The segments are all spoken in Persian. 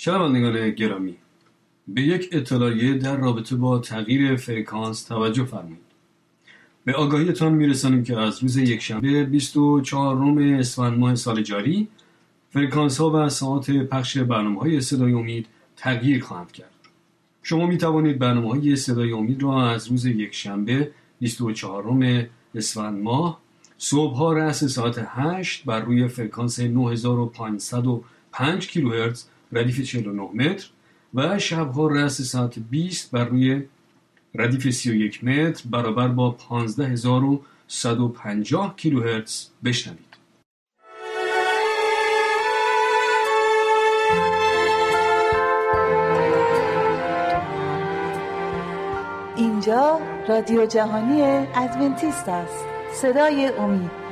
شنوندگان گرامی. به یک اطلاعیه در رابطه با تغییر فرکانس توجه فرمایید. به آگاهیتان میرسانیم که از روز یکشنبه 24 اسفند ماه سال جاری فرکانس ها و ساعت پخش برنامه های صدای امید تغییر خواهند کرد. شما می توانید برنامه های صدای امید را از روز یکشنبه 24 اسفند ماه صبح ها رأس ساعت 8 بر روی فرکانس 9505 کیلوهرتز ردیف 49 متر و شبها رأس ساعت 20 بر روی ردیف 31 متر برابر با 15150 کیلوهرتز بشنوید. اینجا رادیو جهانی ادونتیست است صدای امید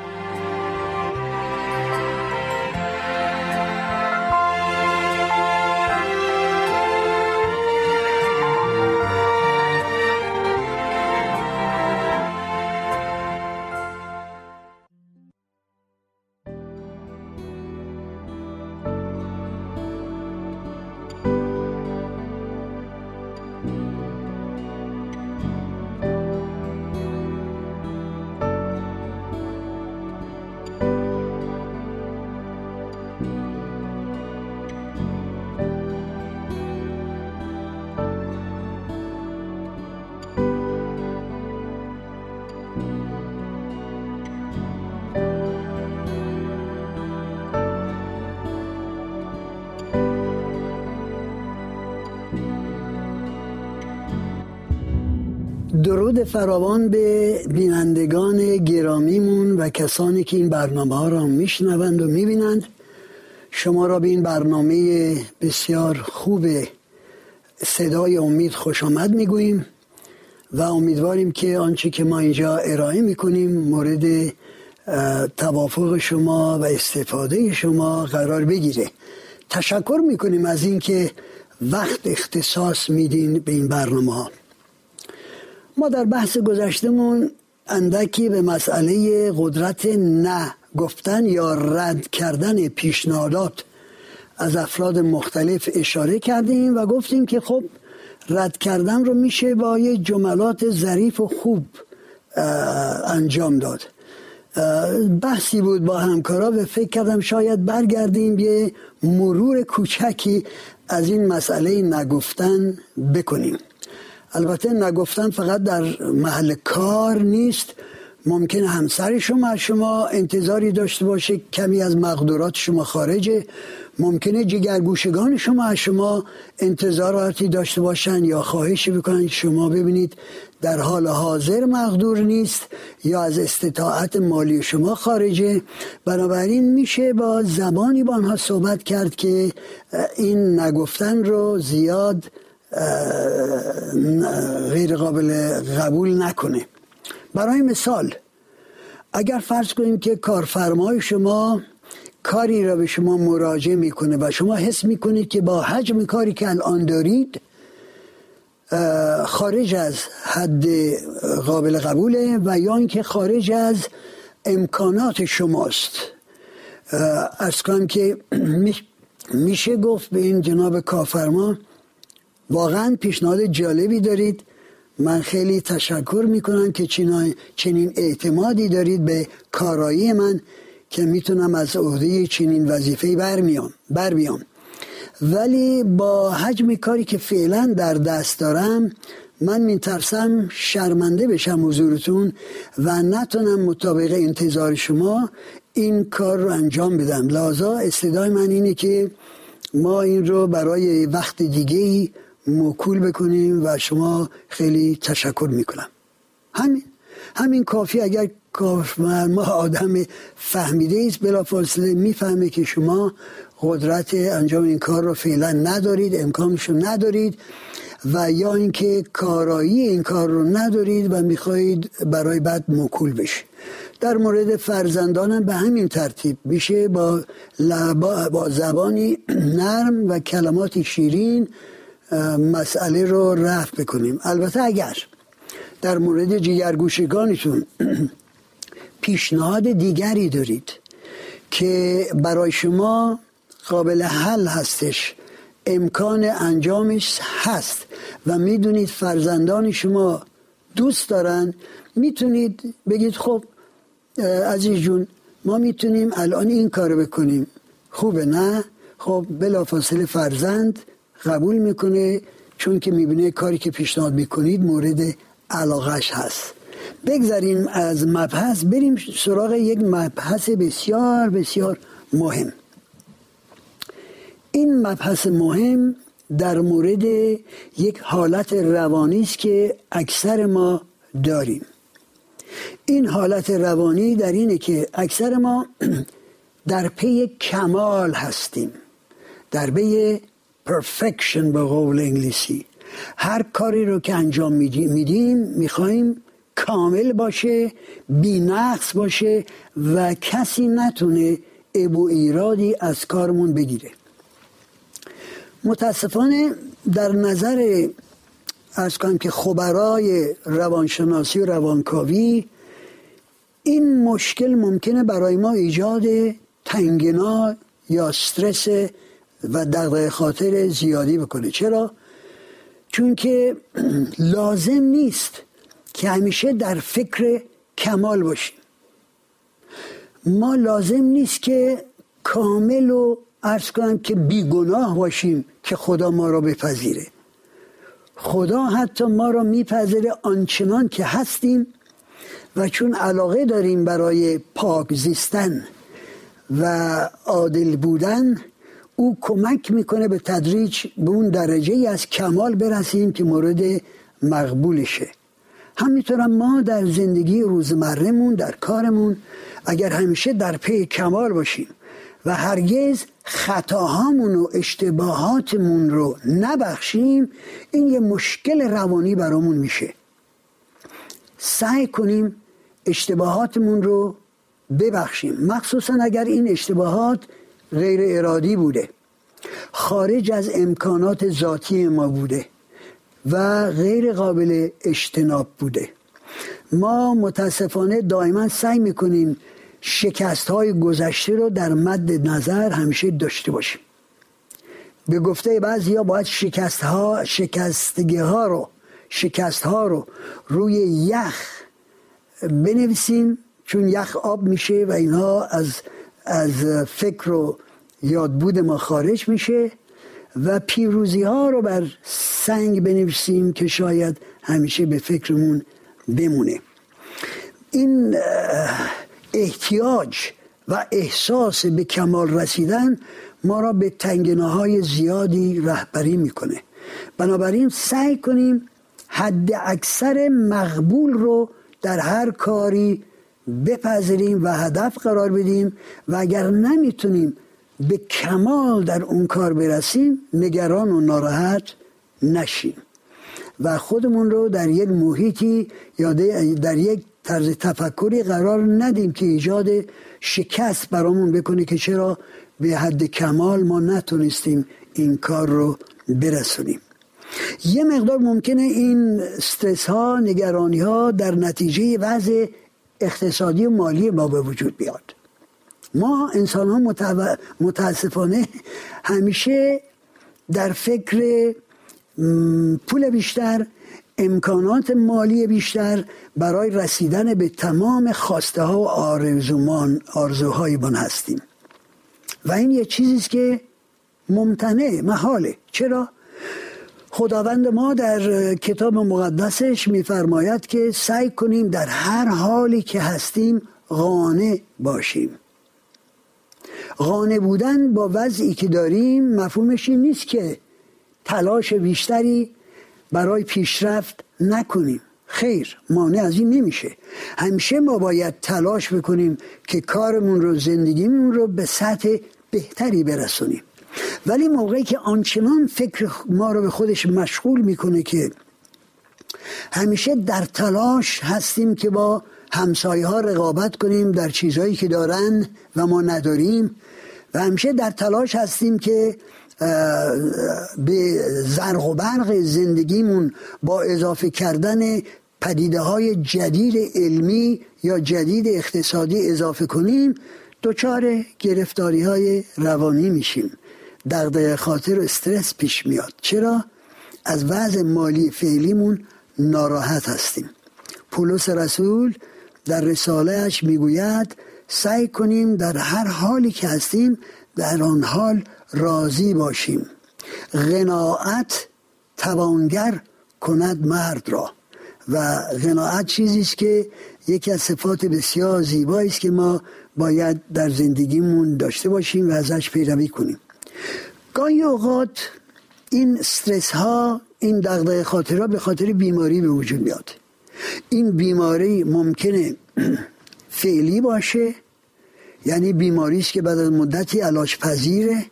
درود فراوان به بینندگان گرامیمون و کسانی که این برنامه ها را میشنوند و می‌بینند. شما را به این برنامه بسیار خوب صدای امید خوش آمد می‌گوییم و امیدواریم که آنچه که ما اینجا ارائه می‌کنیم مورد توافق شما و استفاده شما قرار بگیره. تشکر می‌کنیم از اینکه وقت اختصاص میدین به این برنامه ها. ما در بحث گذشتمون اندکی به مسئله قدرت نه گفتن یا رد کردن پیشنهادات از افراد مختلف اشاره کردیم و گفتیم که خب رد کردن رو میشه با یه جملات ظریف و خوب انجام داد. بحثی بود با همکارا و فکر کردم شاید برگردیم یه مرور کوچکی از این مسئله نگفتن بکنیم. البته نگفتن فقط در محل کار نیست. ممکن همسر شما از شما انتظاری داشته باشه کمی از مقدورات شما خارجه. ممکنه جگرگوشگان شما از شما انتظاراتی داشته باشن یا خواهشی بکنن شما ببینید در حال حاضر مقدور نیست یا از استطاعت مالی شما خارجه. بنابراین میشه با زبانی با آنها صحبت کرد که این نگفتن رو زیاد غیر قابل قبول نکنه. برای مثال اگر فرض کنیم که کارفرمای شما کاری را به شما مراجعه می‌کنه و شما حس می‌کنید که با حجم کاری که الان دارید خارج از حد قابل قبوله و یا اینکه خارج از امکانات شماست. ارز کنم که میشه گفت به این جناب کارفرما واقعا پیشنهاد جالبی دارید. من خیلی تشکر می‌کنم که چنین اعتمادی دارید به کارایی من که می‌تونم از عهده چنین وظیفه برمیام بر بیام ولی با حجم کاری که فعلا در دست دارم من میترسم شرمنده بشم حضورتون و نتونم مطابق انتظار شما این کار رو انجام بدم. لازا استدای من اینه که ما این رو برای وقت دیگه ای موکول بکنیم و شما خیلی تشکر می‌کنم. همین همین کافی اگر ما آدم فهمیده بلا فاصله می‌فهمه که شما قدرت انجام این کار رو فعلا ندارید امکانش ندارید و یا اینکه کارایی این کار رو ندارید و می‌خواهید برای بعد مکول بشه در مورد فرزندانم به همین ترتیب میشه با, با زبانی نرم و کلمات شیرین مسئله رو رفت بکنیم. البته اگر در مورد جگرگوشگانتون پیشنهاد دیگری دارید که برای شما قابل حل هستش امکان انجامش هست و می‌دونید فرزندان شما دوست دارن می‌تونید بگید خب عزیز جون ما می‌تونیم الان این کار بکنیم. خوبه نه؟ خب بلافاصله فرزند قبول می‌کنه چون که می‌بینه کاری که پیشنهاد می‌کنید مورد علاقش هست. بگذاریم از مبحث بریم سراغ یک مبحث بسیار بسیار مهم. این مبحث مهم در مورد یک حالت روانی است که اکثر ما داریم. این حالت روانی در اینه که اکثر ما در پی کمال هستیم. در پی perfection به قول انگلیسی. هر کاری رو که انجام میدیم می‌خوایم کامل باشه بی نقص باشه و کسی نتونه ابو ایرادی از کارمون بگیره. متاسفانه در نظر از کنم که خبرای روانشناسی و روانکاوی این مشکل ممکنه برای ما ایجاد تنگنا یا استرس و دقیق خاطر زیادی بکنه. چرا؟ چون که لازم نیست که همیشه در فکر کمال باشیم. ما لازم نیست که کامل و ارز کنم که بیگناه باشیم که خدا ما را بپذیره. خدا حتی ما را میپذیره آنچنان که هستیم و چون علاقه داریم برای پاک زیستن و عادل بودن او کمک می‌کنه به تدریج به اون درجه ای از کمال برسیم که مورد مقبولشه. همینطور ما در زندگی روزمرهمون در کارمون اگر همیشه در پی کمال باشیم و هرگز خطاهامون و اشتباهاتمون رو نبخشیم این یه مشکل روانی برامون میشه. سعی کنیم اشتباهاتمون رو ببخشیم. مخصوصا اگر این اشتباهات غیر ارادی بوده. خارج از امکانات ذاتی ما بوده و غیر قابل اجتناب بوده. ما متاسفانه دائما سعی می‌کنیم شکست های گذشته رو در مد نظر همیشه داشته باشیم. به گفته بعضی ها باید شکست ها شکستگی ها رو شکست ها رو روی یخ بنویسیم چون یخ آب میشه و اینها از از فکر و یادبود ما خارج میشه و پیروزی ها رو بر سنگ بنویسیم که شاید همیشه به فکرمون بمونه. این احتیاج و احساس به کمال رسیدن ما را به تنگناهای زیادی رهبری می‌کنه. بنابراین سعی کنیم حد اکثر مقبول رو در هر کاری بپذیریم و هدف قرار بدیم و اگر نمی‌تونیم به کمال در اون کار برسیم نگران و ناراحت نشیم. و خودمون رو در یک محیطی یا در یک طرز تفکری قرار ندیم که ایجاد شکست برامون بکنه که چرا به حد کمال ما نتونستیم این کار رو برسونیم. یه مقدار ممکنه این استرس ها نگرانی ها در نتیجه وضع اقتصادی و مالی ما به وجود بیاد. ما انسان ها متاسفانه همیشه در فکر پول بیشتر امکانات مالی بیشتر برای رسیدن به تمام خواسته ها و آرزومان آرزوهای من هستیم. و این یه چیزیست که ممتنع محاله. چرا؟ خداوند ما در کتاب مقدسش میفرماید که سعی کنیم در هر حالی که هستیم قانع باشیم. قانع بودن با وضعی که داریم مفهومش این نیست که تلاش بیشتری برای پیشرفت نکنیم. خیر مانع از این نمیشه. همیشه ما باید تلاش بکنیم که کارمون رو زندگیمون رو به سطح بهتری برسونیم. ولی موقعی که آنچنان فکر ما رو به خودش مشغول می‌کنه که همیشه در تلاش هستیم که با همسایه ها رقابت کنیم در چیزهایی که دارن و ما نداریم و همیشه در تلاش هستیم که به زرق و برق زندگیمون با اضافه کردن پدیده های جدید علمی یا جدید اقتصادی اضافه کنیم دچار گرفتاری های روانی میشیم. دغدغه خاطر و استرس پیش میاد. چرا؟ از وضع مالی فعلیمون ناراحت هستیم. پولس رسول در رسالهش می‌گوید سعی کنیم در هر حالی که هستیم در آن حال راضی باشیم. غناعت توانگر کند مرد را. و غناعت چیزی است که یکی از صفات بسیار زیبایی است که ما باید در زندگیمون داشته باشیم و ازش پیروی کنیم. گاهی اوقات این استرس ها این دغدغه خاطرها به خاطر بیماری به وجود میاد. این بیماری ممکنه فعلی باشه یعنی بیماری است که بعد از مدتی علاج پذیره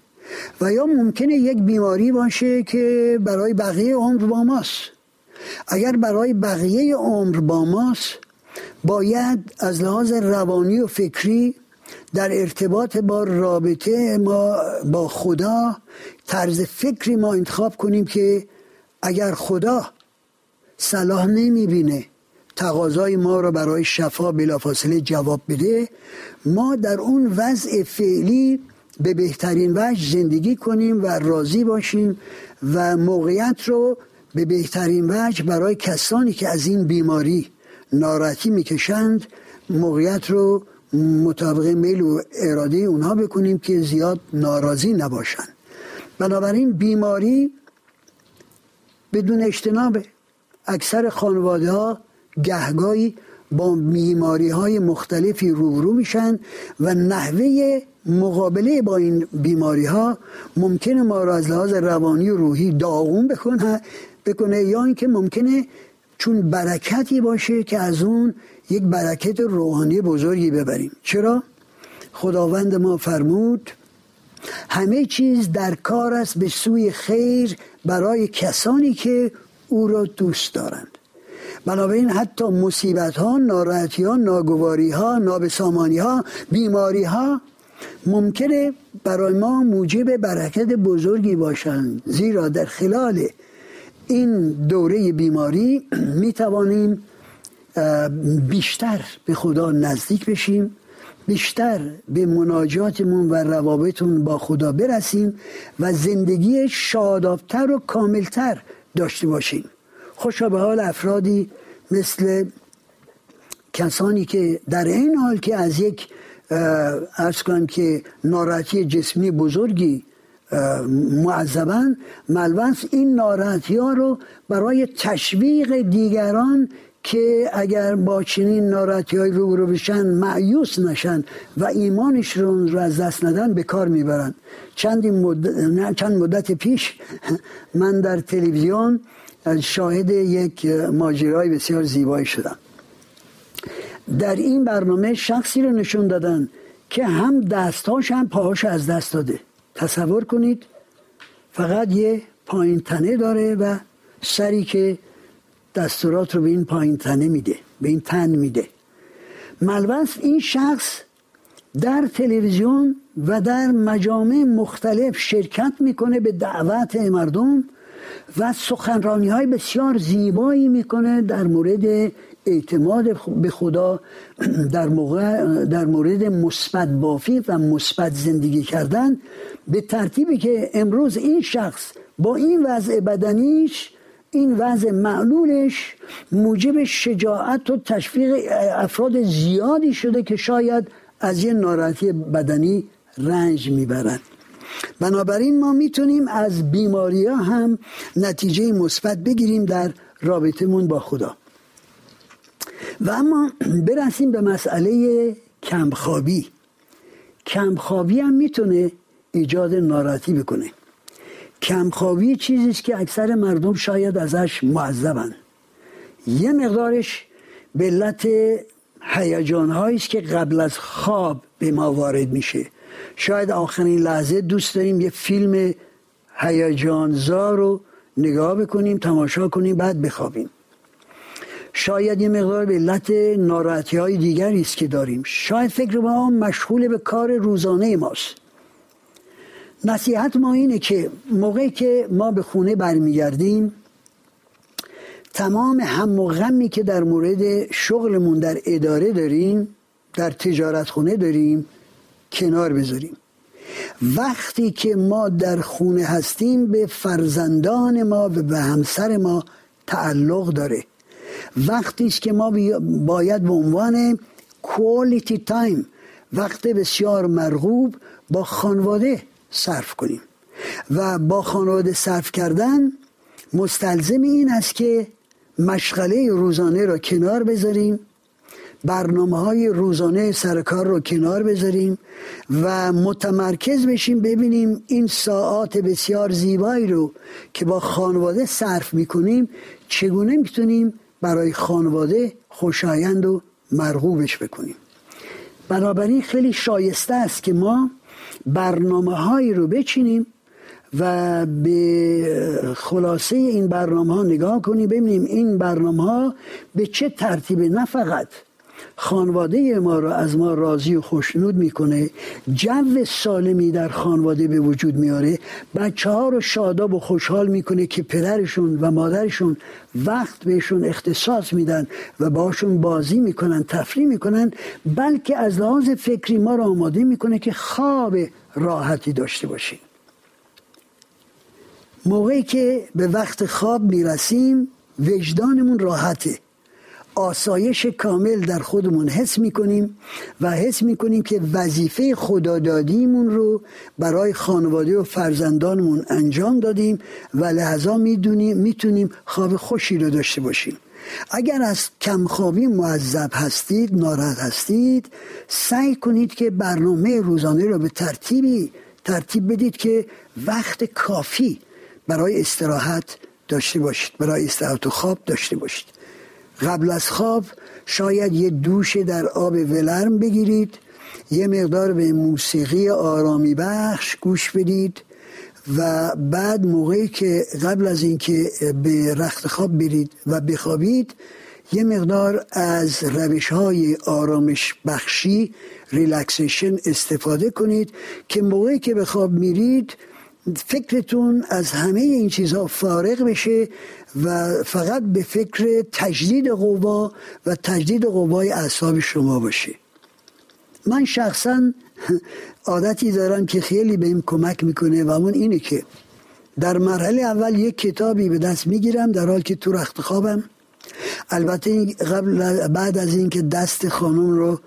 و یا ممکنه یک بیماری باشه که برای بقیه عمر با ماست. اگر برای بقیه عمر با ماست باید از لحاظ روانی و فکری در ارتباط با رابطه ما با خدا طرز فکری ما انتخاب کنیم که اگر خدا صلاح نمی‌بینه تقاضای ما را برای شفا بلافاصله جواب بده ما در اون وضع فعلی به بهترین وجه زندگی کنیم و راضی باشیم و موقعیت رو به بهترین وجه برای کسانی که از این بیماری ناراحتی می‌کشند موقعیت رو مطابق میل و اراده اونها بکنیم که زیاد ناراضی نباشند بنابراین بیماری بدون اجتنابه. اکثر خانواده ها گهگاهی با بیماری های مختلفی روبرو میشن و نحوه مقابله با این بیماری ها ممکنه ما را از لحاظ روانی و روحی داغون بکنه بکنه یا اینکه ممکنه چون برکتی باشه که از اون یک برکت روحانی بزرگی ببریم. چرا؟ خداوند ما فرمود همه چیز در کار است به سوی خیر برای کسانی که او را دوست دارند. بنابراین حتی مصیبت ها ناراحتی ها ناگواری ها نابسامانی ها بیماری ها ممکنه برای ما موجب برکت بزرگی باشند. زیرا در خلال این دوره بیماری می توانیم بیشتر به خدا نزدیک بشیم بیشتر به مناجاتمون و روابطمون با خدا برسیم و زندگی شادابتر و کاملتر داشته باشیم. خوشا به حال افرادی مثل کسانی که در این حال که از یک ارز کنم که ناراحتی جسمی بزرگی معذبن. ملوث این ناراحتی ها رو برای تشویق دیگران که اگر با چنین ناراحتی های رو بشن معیوس نشن و ایمانش رو از دست ندن به کار می‌برن. چند مدت, چند مدت پیش من در تلویزیون شاهد یک ماجرای بسیار زیبایی شدم. در این برنامه شخصی رو نشون دادن که هم دستاش هم پاهاش از دست داده. تصور کنید فقط یه پایین تنه داره و سری که دستورات رو به این پایین تنه میده به این تن میده. ملوث این شخص در تلویزیون و در مجامع مختلف شرکت می‌کنه به دعوت مردم و سخنرانی های بسیار زیبایی می‌کنه در مورد اعتماد به خدا در, موقع در مورد مثبت بافی و مثبت زندگی کردن به ترتیبی که امروز این شخص با این وضع بدنیش این وضع معلولش موجب شجاعت و تشویق افراد زیادی شده که شاید از یه ناراحتی بدنی رنج می‌برند بنابراین ما می‌تونیم از بیماری ها هم نتیجه مثبت بگیریم در رابطمون با خدا. و اما برسیم به مسئله کمخوابی. کمخوابی هم می‌تونه ایجاد ناراحتی بکنه. کمخوابی چیزی است که اکثر مردم شاید ازش معذبن. یه مقدارش به علت است که قبل از خواب به ما وارد میشه. شاید آخرین لحظه دوست داریم یه فیلم هیجانزا رو نگاه بکنیم تماشا کنیم بعد بخوابیم. شاید یه مقدار به علت ناراحتی های دیگری است که داریم. شاید فکر ما مشغول به کار روزانه ماست. نصیحت ما اینه که موقعی که ما به خونه برمیگردیم تمام هم و غمی که در مورد شغلمون در اداره داریم در تجارت خونه داریم کنار بذاریم. وقتی که ما در خونه هستیم به فرزندان ما و به همسر ما تعلق داره. وقتی است که ما باید به عنوان quality time وقت بسیار مرغوب با خانواده صرف کنیم. و با خانواده صرف کردن مستلزم این است که مشغله روزانه را کنار بذاریم برنامه های روزانه سرکار رو کنار بذاریم و متمرکز بشیم ببینیم این ساعات بسیار زیبایی رو که با خانواده صرف می‌کنیم چگونه می‌تونیم برای خانواده خوشایند و مرغوبش بکنیم. بنابراین خیلی شایسته است که ما برنامه هایی رو بچینیم و به خلاصه این برنامه ها نگاه کنیم ببینیم این برنامه ها به چه ترتیب نه فقط خانواده ما رو از ما راضی و خوشنود می‌کنه. جو سالمی در خانواده به وجود میاره بچه ها رو شاداب و خوشحال می‌کنه که پدرشون و مادرشون وقت بهشون اختصاص میدن و باشون بازی می‌کنن تفریح می‌کنن بلکه از لحاظ فکری ما رو آماده می‌کنه که خواب راحتی داشته باشیم. موقعی که به وقت خواب می‌رسیم وجدانمون راحته. آسایش کامل در خودمون حس می‌کنیم و حس می‌کنیم که وظیفه خدادادیمون رو برای خانواده و فرزندانمون انجام دادیم و لحظا می‌دونیم می‌تونیم خواب خوشی رو داشته باشیم. اگر از کمخوابی معذب هستید ناراحت هستید سعی کنید که برنامه روزانه رو به ترتیبی ترتیب بدید که وقت کافی برای استراحت داشته باشید برای استراحت و خواب داشته باشید. قبل از خواب شاید یه دوش در آب ولرم بگیرید یه مقدار به موسیقی آرامی بخش گوش بدید و بعد موقعی که قبل از اینکه به رخت خواب برید و بخوابید یه مقدار از روش های آرامش بخشی ریلکسیشن استفاده کنید که موقعی که به خواب میرید فکرتون از همه این چیزها فارغ بشه و فقط به فکر تجدید قوا و تجدید قوای اعصاب شما باشه. من شخصا عادتی دارم که خیلی به این کمک می‌کنه و اون اینه که در مرحله اول یک کتابی به دست می‌گیرم در حال که تو رخت خوابم. البته قبل بعد از اینکه دست خانم رو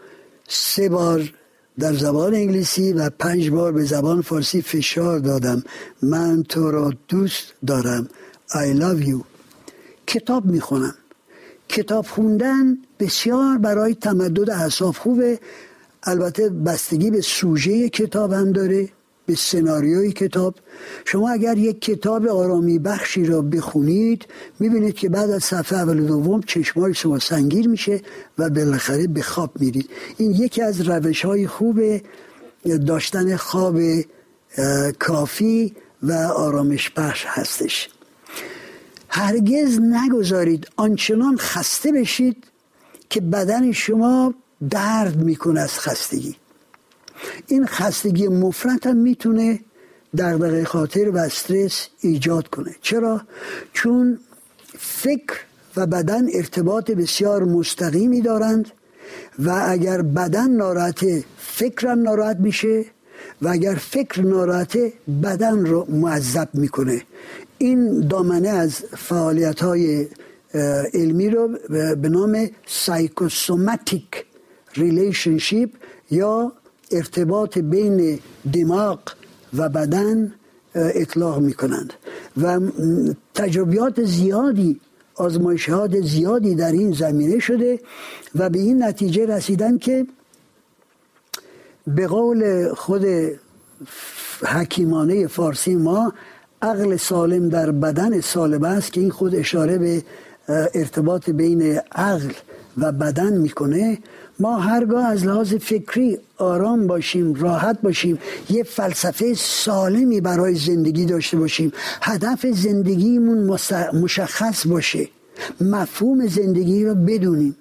سه بار در زبان انگلیسی و پنج بار به زبان فارسی فشار دادم. من تو را دوست دارم. I love you. کتاب می‌خونم. کتاب خوندن بسیار برای تمدد اعصاب خوبه. البته بستگی به سوژه کتاب هم داره. به سناریوی کتاب. شما اگر یک کتاب آرامی بخشی را بخونید می‌بینید که بعد از صفحه اول دوم چشمای شما سنگیر میشه و بالاخره به خواب میرید. این یکی از روش های خوب داشتن خواب کافی و آرامش بخش هستش. هرگز نگذارید آنچنان خسته بشید که بدن شما درد می‌کنه از خستگی. این خستگی مفرط هم می‌تونه دغدغه خاطر و استرس ایجاد کنه. چرا؟ چون فکر و بدن ارتباط بسیار مستقیمی دارند و اگر بدن ناراحت فکرم ناراحت میشه و اگر فکر ناراحت بدن رو معذب می‌کنه. این دامنه از فعالیت های علمی رو به نام psychosomatic relationship یا ارتباط بین دماغ و بدن اطلاق می کنند و تجربیات زیادی آزمایشات زیادی در این زمینه شده و به این نتیجه رسیدن که به قول خود حکیمانه فارسی ما عقل سالم در بدن سالم است که این خود اشاره به ارتباط بین عقل و بدن می‌کنه. ما هرگاه از لحاظ فکری آرام باشیم راحت باشیم یه فلسفه سالمی برای زندگی داشته باشیم هدف زندگیمون مشخص باشه مفهوم زندگی رو بدونیم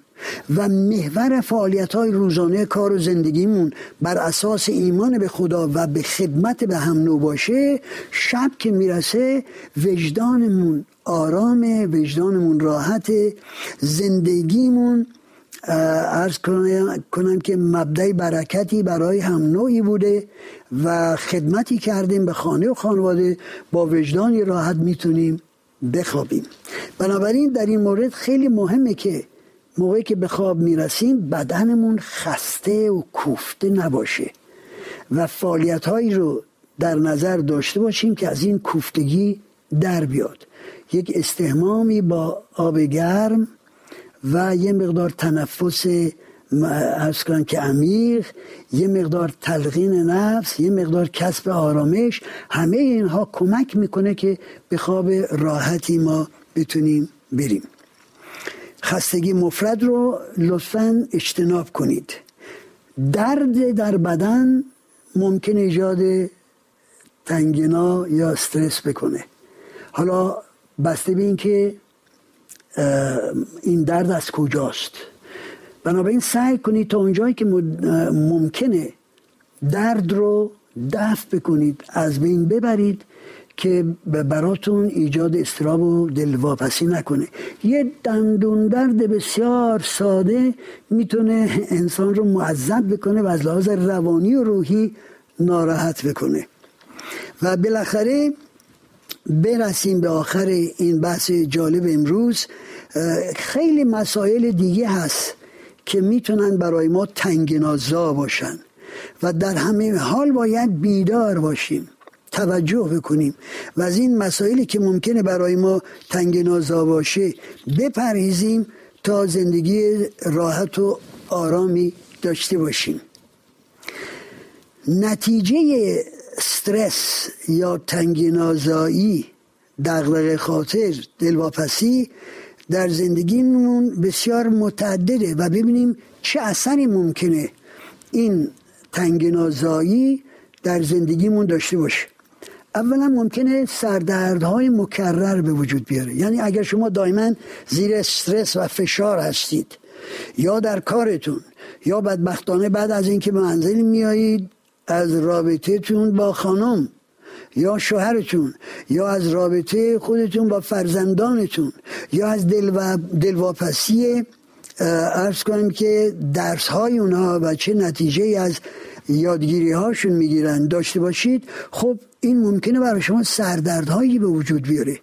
و محور فعالیت های روزانه کار و زندگیمون بر اساس ایمان به خدا و به خدمت به هم نو باشه شب که می‌رسه وجدانمون آرامه وجدانمون راحت زندگیمون ارز کنم که مبدع برکتی برای هم نوعی بوده و خدمتی کردیم به خانه و خانواده. با وجدانی راحت می‌تونیم بخوابیم. بنابراین در این مورد خیلی مهمه که موقعی که به خواب می‌رسیم بدنمون خسته و کوفته نباشه و فعالیت هایی رو در نظر داشته باشیم که از این کوفتگی در بیاد. یک استهمامی با آب گرم و یه مقدار تنفس از کنم که عمیق یه مقدار تلقین نفس یه مقدار کسب آرامش همه اینها کمک می‌کنه که به خواب راحتی ما بتونیم بریم. خستگی مفرد رو لطفا اجتناب کنید. درد در بدن ممکن ایجاد تنگنا یا استرس بکنه. حالا بسته به این که این درد از کجاست؟ بنابراین سعی کنید تا اونجایی که ممکنه درد رو دفع بکنید از بین ببرید که براتون ایجاد استراب و دلواپسی نکنه. یه دندون درد بسیار ساده می‌تونه انسان رو معذب بکنه و از لحاظ روانی و روحی ناراحت بکنه. و بالاخره برسیم به آخر این بحث جالب امروز. خیلی مسائل دیگه هست که می‌تونن برای ما تنگنازا باشن و در همه حال باید بیدار باشیم توجه بکنیم و از این مسائلی که ممکنه برای ما تنگنازا باشه بپرهیزیم تا زندگی راحت و آرامی داشته باشیم. نتیجه استرس یا تنگنازایی دغدغه خاطر دلواپسی در زندگیمون بسیار متعدده و ببینیم چه اثری ممکنه این تنگنازایی در زندگیمون داشته باشه. اولا ممکنه سردردهای مکرر به وجود بیاره. یعنی اگر شما دائما زیر استرس و فشار هستید یا در کارتون یا بدبختانه بعد از اینکه به منزل میایید از رابطهتون با خانم یا شوهرتون یا از رابطه خودتون با فرزندانتون یا از دل و دلواپسی ارز کنم که درس های اونها و چه نتیجه از یادگیری هاشون می‌گیرن. داشته باشید. خب این ممکنه برای شما سردردهایی به وجود بیاره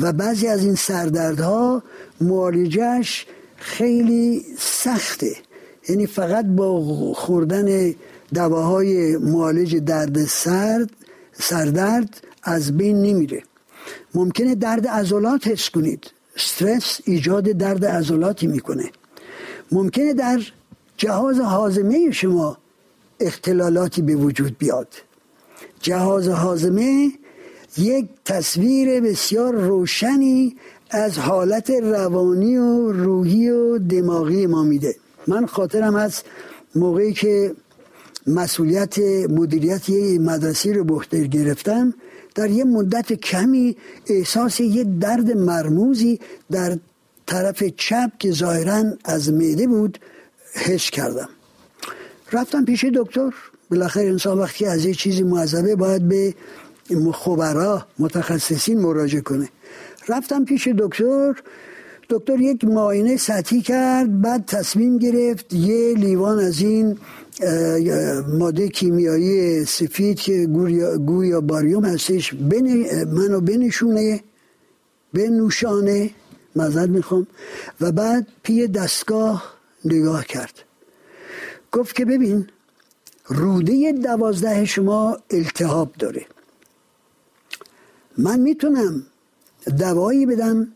و بعضی از این سردردها معالجش خیلی سخته. یعنی فقط با خوردن دواهای معالج درد سرد سردرد از بین نمیره. ممکنه درد عضلات حس کنید. استرس ایجاد درد عضلاتی می‌کنه. ممکنه در جهاز حازمه شما اختلالاتی به وجود بیاد. جهاز حازمه یک تصویر بسیار روشنی از حالت روانی و روحی و دماغی ما میده. من خاطرم از موقعی که مسئولیت مدیریت یه مدرسه رو بخته گرفتم در یه مدت کمی احساس یه درد مرموزی در طرف چپ که ظاهرا از معده بود حس کردم. رفتم پیش دکتر. بالاخره انسان وقتی از یه چیزی معذبه باید به خبرا متخصصین مراجعه کنه. رفتم پیش دکتر. دکتر یک معاینه سطحی کرد بعد تصمیم گرفت یه لیوان از این ماده کیمیایی سفید که گویا باریوم هستش منو بنشونه بنوشانه مزد می‌خوام. و بعد پی دستگاه نگاه کرد. گفت که ببین روده دوازده شما التهاب داره. من می‌تونم دوایی بدم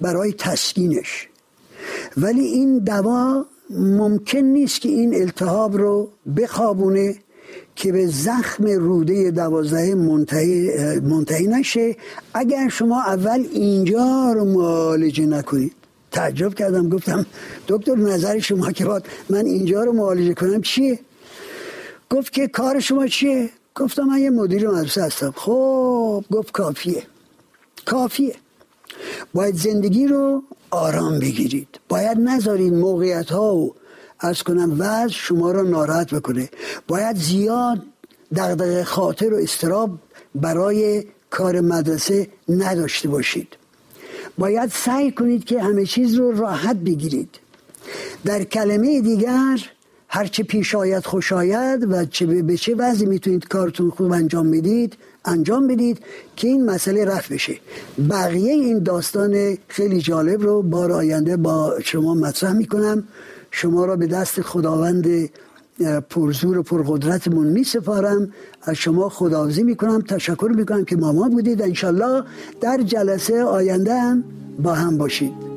برای تسکینش. ولی این دوا ممکن نیست که این التهاب رو بخوابونه که به زخم روده دوازده منتهی, منتهی نشه. اگر شما اول اینجا رو معالجه نکنید. تعجب کردم گفتم دکتر نظر شما که باید من اینجا رو معالجه کنم چیه؟ گفت که کار شما چیه؟ گفتم من یه مدیر مدرسه هستم. خب گفت کافیه. کافیه. باید زندگی رو آرام بگیرید. باید نذارید موقعیت ها و از کنم وضع شما رو ناراحت بکنه. باید زیاد دغدغه خاطر و استراب برای کار مدرسه نداشته باشید. باید سعی کنید که همه چیز رو راحت بگیرید. در کلمه دیگر هرچه پیش آید خوش آید و چه به چه وضعی می‌تونید کارتون خوب انجام بدید انجام بدید که این مسئله رفت بشه. بقیه این داستان خیلی جالب رو بار آینده با شما مطرح می‌کنم. شما را به دست خداوند پرزور و پرقدرتمون می سپارم از شما خداوزی می‌کنم تشکر می‌کنم که ماما بودید. انشالله در جلسه آینده هم با هم باشید.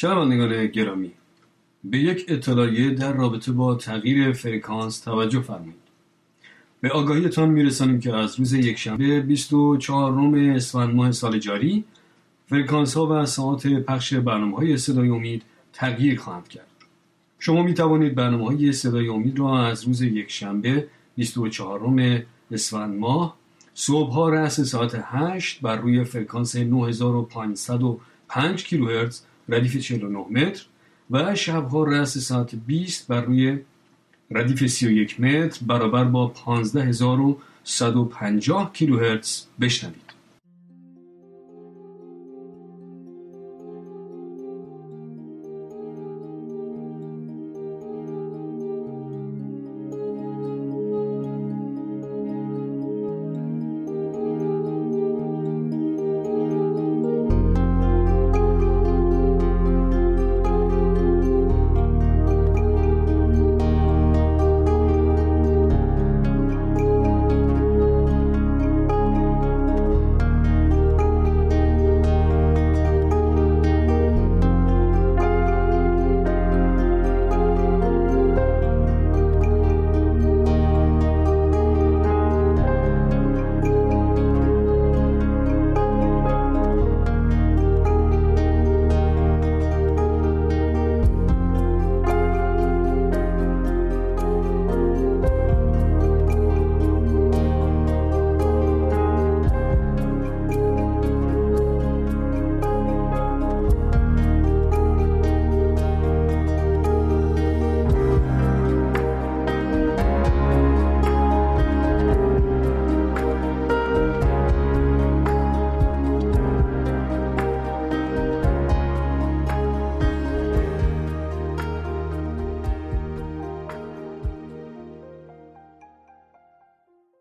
شنوندگان گرامی. به یک اطلاعیه در رابطه با تغییر فرکانس توجه فرمایید به آگاهیتان میرسانیم که از روز یکشنبه 24 روم اسفند ماه سال جاری فرکانس ها و ساعت پخش برنامه های صدای امید تغییر خواهند کرد. شما می توانید برنامه های صدای امید را از روز یکشنبه 24 روم اسفند ماه صبح ها رأس ساعت 8 بر روی فرکانس 9505 کیلوهرتز ردیف 49 متر و شبها رأس ساعت 20 بر روی ردیف 31 متر برابر با 15150 کیلوهرتز بشنوید.